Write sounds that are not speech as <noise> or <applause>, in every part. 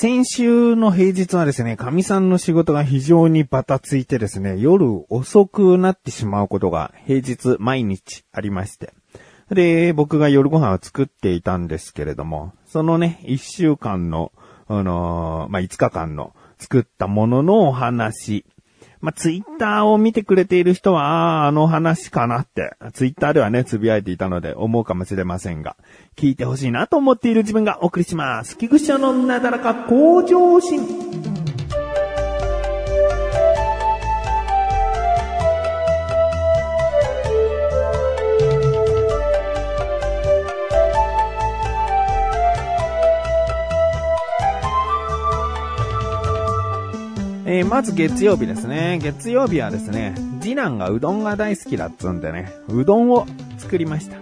先週の平日はですね、神さんの仕事が非常にバタついてですね、夜遅くなってしまうことが平日毎日ありまして。で、僕が夜ご飯を作っていたんですけれども、そのね、一週間の、あのー、まあ、5日間の作ったもののお話、まあ、ツイッターを見てくれている人は、あああの話かなって、ツイッターではね、つぶやいていたので思うかもしれませんが、聞いてほしいなと思っている自分がお送りします。菊池のなだらか向上心。えー、まず月曜日ですね。月曜日はですね、次男がうどんが大好きだっつんでね、うどんを作りました。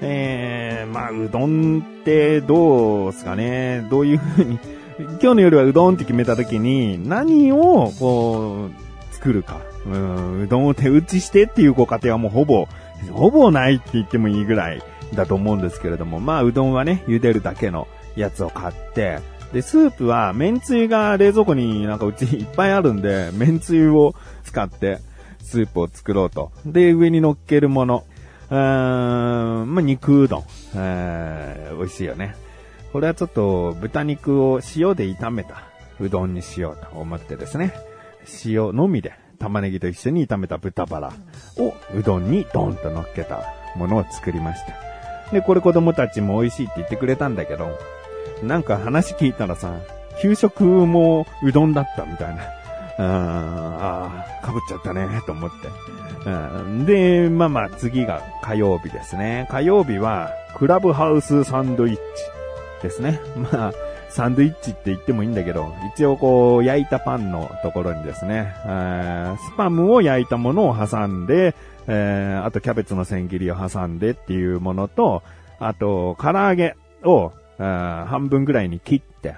えー、まあ、うどんってどうすかね、どういう風に、今日の夜はうどんって決めた時に、何を、こう、作るか。うん、うどんを手打ちしてっていうご家庭はもうほぼ、ほぼないって言ってもいいぐらいだと思うんですけれども、まあ、うどんはね、茹でるだけのやつを買って、で、スープは、麺つゆが冷蔵庫になんかうちいっぱいあるんで、<laughs> 麺つゆを使ってスープを作ろうと。で、上に乗っけるもの。うーん、まあ、肉うどん。えー、美味しいよね。これはちょっと豚肉を塩で炒めたうどんにしようと思ってですね。塩のみで玉ねぎと一緒に炒めた豚バラをうどんにドンと乗っけたものを作りました。で、これ子供たちも美味しいって言ってくれたんだけど、なんか話聞いたらさ、給食もうどんだったみたいな。<laughs> ああ、かぶっちゃったね、と思って。うん、で、まあまあ次が火曜日ですね。火曜日は、クラブハウスサンドイッチですね。<laughs> まあ、サンドイッチって言ってもいいんだけど、一応こう、焼いたパンのところにですね、スパムを焼いたものを挟んで、えー、あとキャベツの千切りを挟んでっていうものと、あと、唐揚げを半分ぐらいに切って、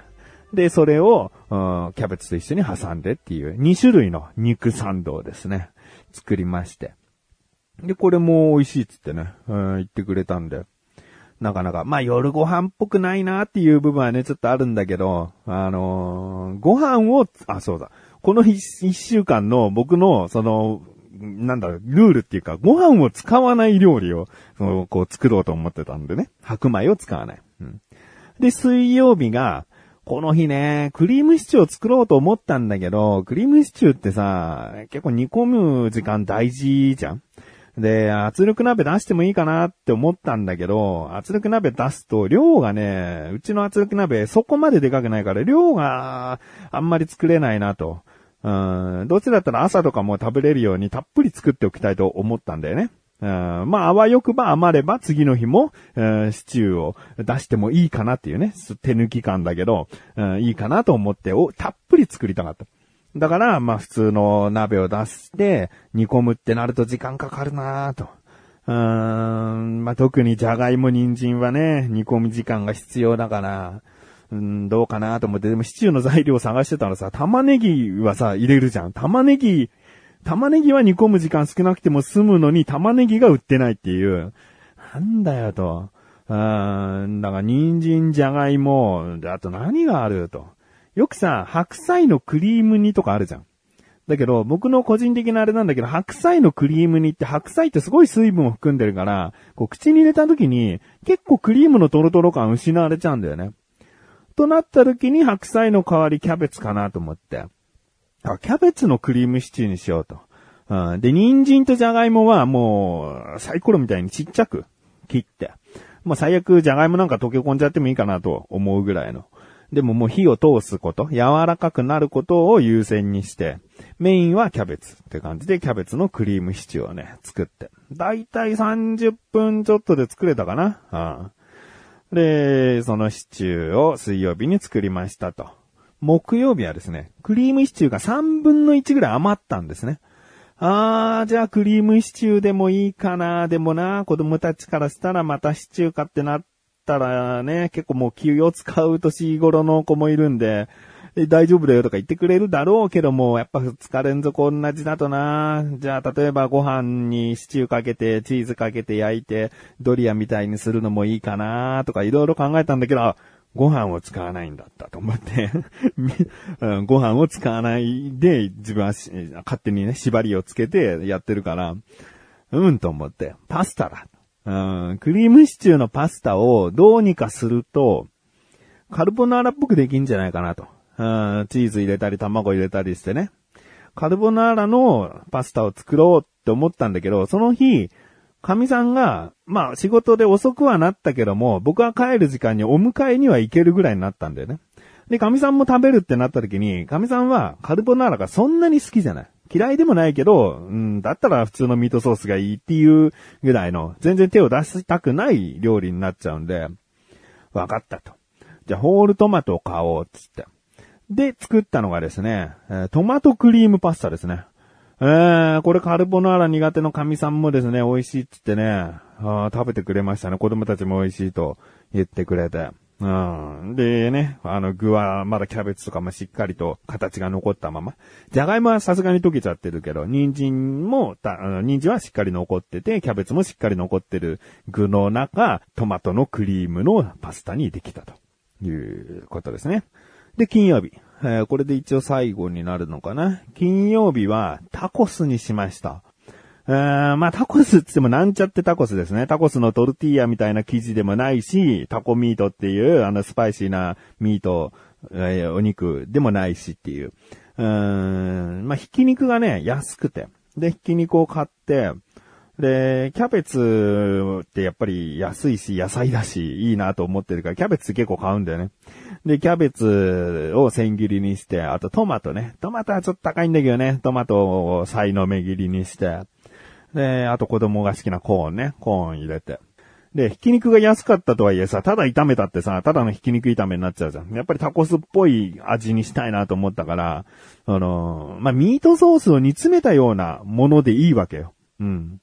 で、それを、キャベツと一緒に挟んでっていう2種類の肉サンドをですね、作りまして。で、これも美味しいっつってね、うん、言ってくれたんで、なかなか、まあ夜ご飯っぽくないなっていう部分はね、ちょっとあるんだけど、あのー、ご飯を、あ、そうだ。この一週間の僕の、その、なんだ、ルールっていうか、ご飯を使わない料理を、こう作ろうと思ってたんでね。白米を使わない。うん。で、水曜日が、この日ね、クリームシチューを作ろうと思ったんだけど、クリームシチューってさ、結構煮込む時間大事じゃんで、圧力鍋出してもいいかなって思ったんだけど、圧力鍋出すと量がね、うちの圧力鍋そこまででかくないから量があんまり作れないなと。うん、どっちだったら朝とかも食べれるようにたっぷり作っておきたいと思ったんだよね。うん、まあ、あわよくば余れば次の日も、シチューを出してもいいかなっていうね、手抜き感だけど、いいかなと思って、お、たっぷり作りたかった。だから、まあ、普通の鍋を出して、煮込むってなると時間かかるなぁと。うーん、まあ、特にじゃがいも、人参はね、煮込み時間が必要だから、うん、どうかなと思って、でもシチューの材料を探してたらさ、玉ねぎはさ、入れるじゃん。玉ねぎ、玉ねぎは煮込む時間少なくても済むのに玉ねぎが売ってないっていう。なんだよと。うん、だから人参、じゃがいも、あと何があると。よくさ、白菜のクリーム煮とかあるじゃん。だけど、僕の個人的なあれなんだけど、白菜のクリーム煮って白菜ってすごい水分を含んでるから、こう口に入れた時に結構クリームのトロトロ感失われちゃうんだよね。となった時に白菜の代わりキャベツかなと思って。あ、キャベツのクリームシチューにしようと。うん、で、人参とじゃがいもはもう、サイコロみたいにちっちゃく切って。まあ、最悪じゃがいもなんか溶け込んじゃってもいいかなと思うぐらいの。でももう火を通すこと、柔らかくなることを優先にして、メインはキャベツって感じでキャベツのクリームシチューをね、作って。だいたい30分ちょっとで作れたかな、うん、で、そのシチューを水曜日に作りましたと。木曜日はですね、クリームシチューが3分の1ぐらい余ったんですね。あー、じゃあクリームシチューでもいいかな。でもな、子供たちからしたらまたシチューかってなったらね、結構もう気を使う年頃の子もいるんで、大丈夫だよとか言ってくれるだろうけども、やっぱ2日連続同じだとな。じゃあ、例えばご飯にシチューかけて、チーズかけて焼いて、ドリアみたいにするのもいいかなとかいろいろ考えたんだけど、ご飯を使わないんだったと思って <laughs> ご飯を使わないで自分は勝手にね、縛りをつけてやってるから、うんと思って、パスタだ。うん、クリームシチューのパスタをどうにかすると、カルボナーラっぽくできんじゃないかなと。うん、チーズ入れたり卵入れたりしてね。カルボナーラのパスタを作ろうって思ったんだけど、その日、神さんが、まあ仕事で遅くはなったけども、僕は帰る時間にお迎えには行けるぐらいになったんだよね。で、神さんも食べるってなった時に、神さんはカルボナーラがそんなに好きじゃない。嫌いでもないけど、うん、だったら普通のミートソースがいいっていうぐらいの、全然手を出したくない料理になっちゃうんで、わかったと。じゃあ、ホールトマトを買おう、つって。で、作ったのがですね、トマトクリームパスタですね。えー、これカルボナーラ苦手の神さんもですね、美味しいって言ってね、あ食べてくれましたね。子供たちも美味しいと言ってくれて。うん。でね、あの具はまだキャベツとかもしっかりと形が残ったまま。じゃがいもはさすがに溶けちゃってるけど、人参も、たあの人参はしっかり残ってて、キャベツもしっかり残ってる具の中、トマトのクリームのパスタにできたということですね。で、金曜日。えー、これで一応最後になるのかな。金曜日はタコスにしました。えー、まあタコスって言ってもなんちゃってタコスですね。タコスのトルティーヤみたいな生地でもないし、タコミートっていうあのスパイシーなミート、えー、お肉でもないしっていう。うーん、まあひき肉がね、安くて。で、ひき肉を買って、で、キャベツってやっぱり安いし野菜だしいいなと思ってるから、キャベツ結構買うんだよね。で、キャベツを千切りにして、あとトマトね。トマトはちょっと高いんだけどね。トマトをサイの目切りにして。で、あと子供が好きなコーンね。コーン入れて。で、ひき肉が安かったとはいえさ、ただ炒めたってさ、ただのひき肉炒めになっちゃうじゃん。やっぱりタコスっぽい味にしたいなと思ったから、あのまあ、ミートソースを煮詰めたようなものでいいわけよ。うん。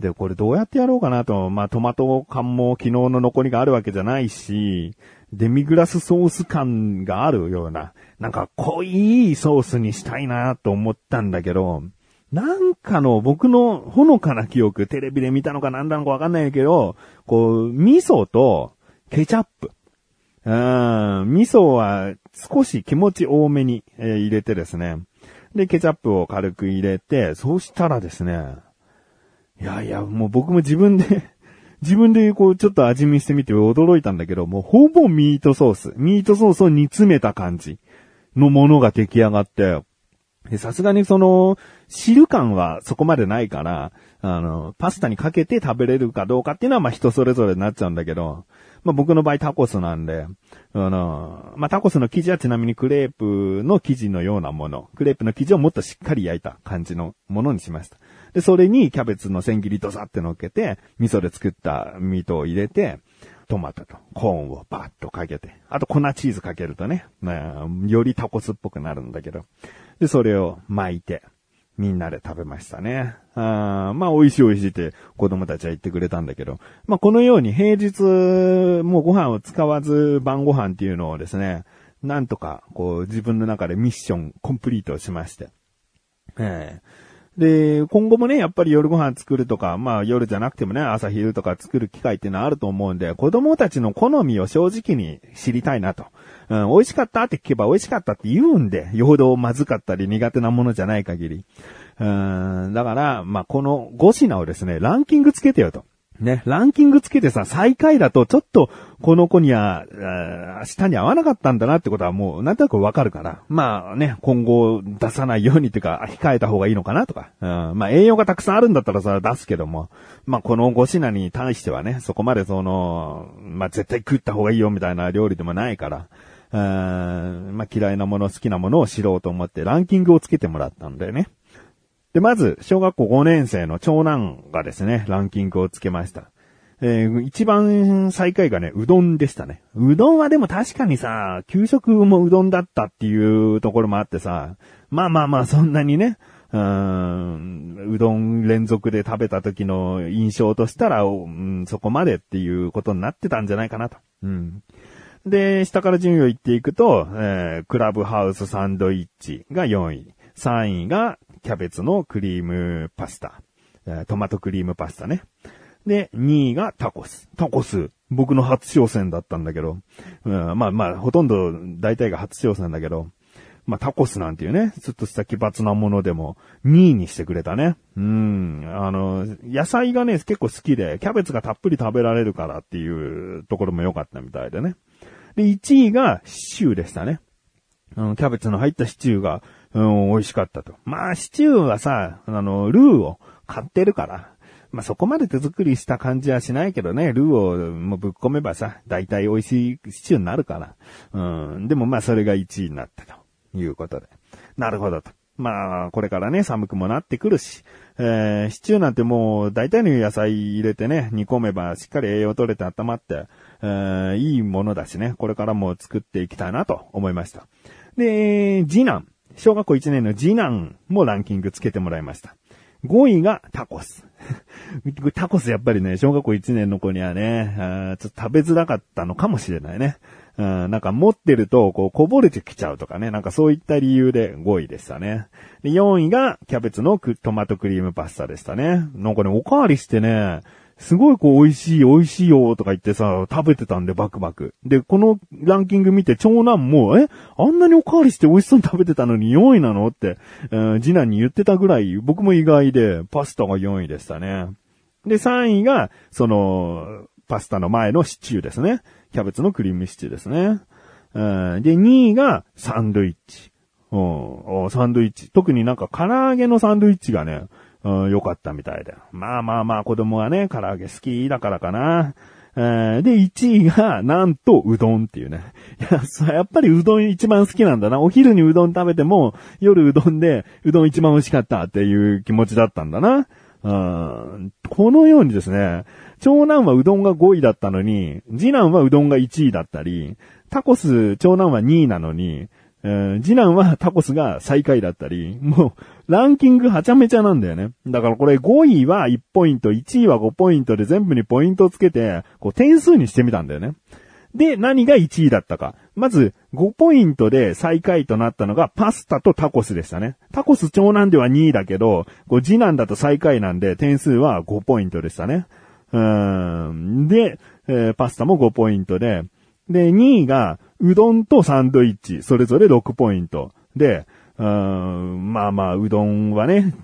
で、これどうやってやろうかなと、まあ、トマト缶も昨日の残りがあるわけじゃないし、デミグラスソース感があるような、なんか濃いソースにしたいなと思ったんだけど、なんかの僕のほのかな記憶、テレビで見たのかなんだのかわかんないけど、こう、味噌とケチャップ。うん、味噌は少し気持ち多めに、えー、入れてですね。で、ケチャップを軽く入れて、そうしたらですね、いやいや、もう僕も自分で <laughs> 自分でこうちょっと味見してみて驚いたんだけど、もうほぼミートソース、ミートソースを煮詰めた感じのものが出来上がって、さすがにその、汁感はそこまでないから、あの、パスタにかけて食べれるかどうかっていうのはまあ人それぞれになっちゃうんだけど、まあ僕の場合タコスなんで、あの、まあタコスの生地はちなみにクレープの生地のようなもの、クレープの生地をもっとしっかり焼いた感じのものにしました。で、それにキャベツの千切りドサって乗っけて、味噌で作ったミートを入れて、トマトとコーンをバッとかけて、あと粉チーズかけるとね、まあ、よりタコスっぽくなるんだけど。で、それを巻いて、みんなで食べましたね。あまあ、美味しい美味しいって子供たちは言ってくれたんだけど、まあ、このように平日、もうご飯を使わず晩ご飯っていうのをですね、なんとか、こう、自分の中でミッションコンプリートしまして。えーで、今後もね、やっぱり夜ご飯作るとか、まあ夜じゃなくてもね、朝昼とか作る機会っていうのはあると思うんで、子供たちの好みを正直に知りたいなと。うん、美味しかったって聞けば美味しかったって言うんで、よほどまずかったり苦手なものじゃない限り。うん、だから、まあこの5品をですね、ランキングつけてよと。ね、ランキングつけてさ、最下位だと、ちょっと、この子には、下に合わなかったんだなってことはもう、なんとなくわかるから。まあね、今後出さないようにっていうか、控えた方がいいのかなとか。うん、まあ栄養がたくさんあるんだったらさ、出すけども。まあこの5品に対してはね、そこまでその、まあ絶対食った方がいいよみたいな料理でもないから。うん、まあ嫌いなもの、好きなものを知ろうと思ってランキングをつけてもらったんだよね。で、まず、小学校5年生の長男がですね、ランキングをつけました。えー、一番最下位がね、うどんでしたね。うどんはでも確かにさ、給食もうどんだったっていうところもあってさ、まあまあまあそんなにね、うん、うどん連続で食べた時の印象としたら、うん、そこまでっていうことになってたんじゃないかなと。うん。で、下から順位を言っていくと、えー、クラブハウスサンドイッチが4位。3位がキャベツのクリームパスタ。トマトクリームパスタね。で、2位がタコス。タコス。僕の初挑戦だったんだけど。うん、まあまあ、ほとんど大体が初挑戦だけど。まあ、タコスなんていうね、ちょっとした奇抜なものでも、2位にしてくれたね。うん。あの、野菜がね、結構好きで、キャベツがたっぷり食べられるからっていうところも良かったみたいでね。で、1位がシチューでしたね。うん、キャベツの入ったシチューが、うん、美味しかったと。まあ、シチューはさ、あの、ルーを買ってるから、まあ、そこまで手作りした感じはしないけどね、ルーをもうぶっ込めばさ、大体美味しいシチューになるから。うん、でもまあ、それが1位になったと。いうことで。なるほどと。まあ、これからね、寒くもなってくるし、えー、シチューなんてもう大体の野菜入れてね、煮込めばしっかり栄養取れて温まって、えー、いいものだしね、これからも作っていきたいなと思いました。で、次男。小学校1年の次男もランキングつけてもらいました。5位がタコス。<laughs> タコスやっぱりね、小学校1年の子にはね、ちょっと食べづらかったのかもしれないね。うん、なんか持ってると、こう、こぼれてきちゃうとかね。なんかそういった理由で5位でしたね。で、4位が、キャベツのトマトクリームパスタでしたね。なんかね、おかわりしてね、すごいこう美味しい美味しいよとか言ってさ、食べてたんでバクバク。で、このランキング見て長男も、えあんなにおかわりして美味しそうに食べてたのに4位なのって、うん、次男に言ってたぐらい、僕も意外で、パスタが4位でしたね。で、3位が、その、パスタの前のシチューですね。キャベツのクリームシチューですね。うん、で、2位がサンドイッチ。うん、サンドイッチ。特になんか唐揚げのサンドイッチがね、うん、良かったみたいで。まあまあまあ子供はね、唐揚げ好きだからかな。えー、で、1位が、なんと、うどんっていうね。<laughs> いや、やっぱりうどん一番好きなんだな。お昼にうどん食べても、夜うどんで、うどん一番美味しかったっていう気持ちだったんだな。うん、このようにですね、長男はうどんが5位だったのに、次男はうどんが1位だったり、タコス、長男は2位なのに、えー、次男はタコスが最下位だったり、もう、ランキングはちゃめちゃなんだよね。だからこれ5位は1ポイント、1位は5ポイントで全部にポイントをつけて、こう点数にしてみたんだよね。で、何が1位だったか。まず、5ポイントで最下位となったのがパスタとタコスでしたね。タコス長男では2位だけど、こう次男だと最下位なんで点数は5ポイントでしたね。うん。で、えー、パスタも5ポイントで、で、2位が、うどんとサンドイッチ、それぞれ6ポイント。で、まあまあ、うどんはね、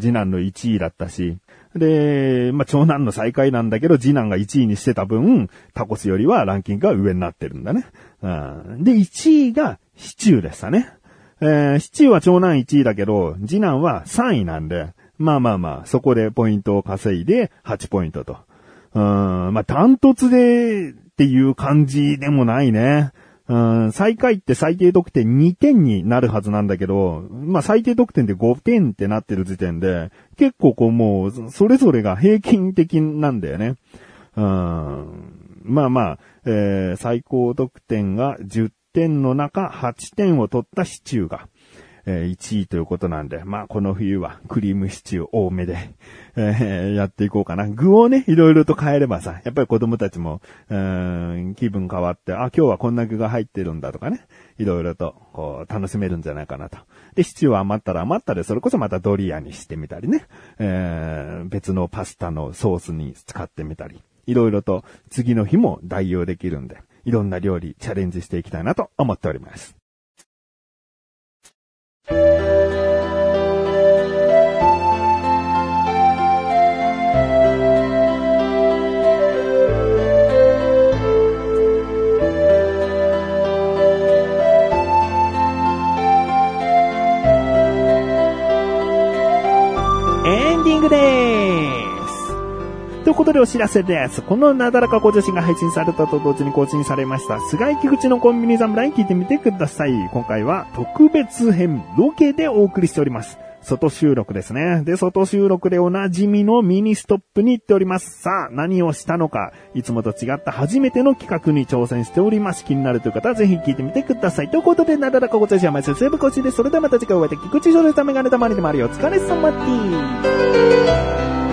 次男の1位だったし、で、まあ長男の最下位なんだけど、次男が1位にしてた分、タコスよりはランキングが上になってるんだね。で、1位がシチューでしたね。えー、シチューは長男1位だけど、次男は3位なんで、まあまあまあ、そこでポイントを稼いで8ポイントと。うん、まあ、ダントツでっていう感じでもないね。最下位って最低得点2点になるはずなんだけど、まあ最低得点で5点ってなってる時点で、結構こうもう、それぞれが平均的なんだよね。うん、まあまあ、えー、最高得点が10点の中8点を取ったシチューが、えー、1位ということなんで、まあこの冬はクリームシチュー多めで、<laughs> えー、やっていこうかな。具をね、いろいろと変えればさ、やっぱり子供たちも、うん、気分変わって、あ、今日はこんな具が入ってるんだとかね、いろいろと、こう、楽しめるんじゃないかなと。で、シチューは余ったら余ったで、それこそまたドリアにしてみたりね、えー、別のパスタのソースに使ってみたり、いろいろと次の日も代用できるんで、いろんな料理チャレンジしていきたいなと思っております。とお知らせです。このなだらかご女子が配信されたと同時に更新されました、菅井木口のコンビニ侍聞いてみてください。今回は特別編、ロケでお送りしております。外収録ですね。で、外収録でおなじみのミニストップに行っております。さあ、何をしたのか、いつもと違った初めての企画に挑戦しております。気になるという方はぜひ聞いてみてください。ということで、なだらかごちゃしは毎週セーブコシです。それではまた次回お会いでき、口上でたメガネたまりでもあるよ。お疲れ様です。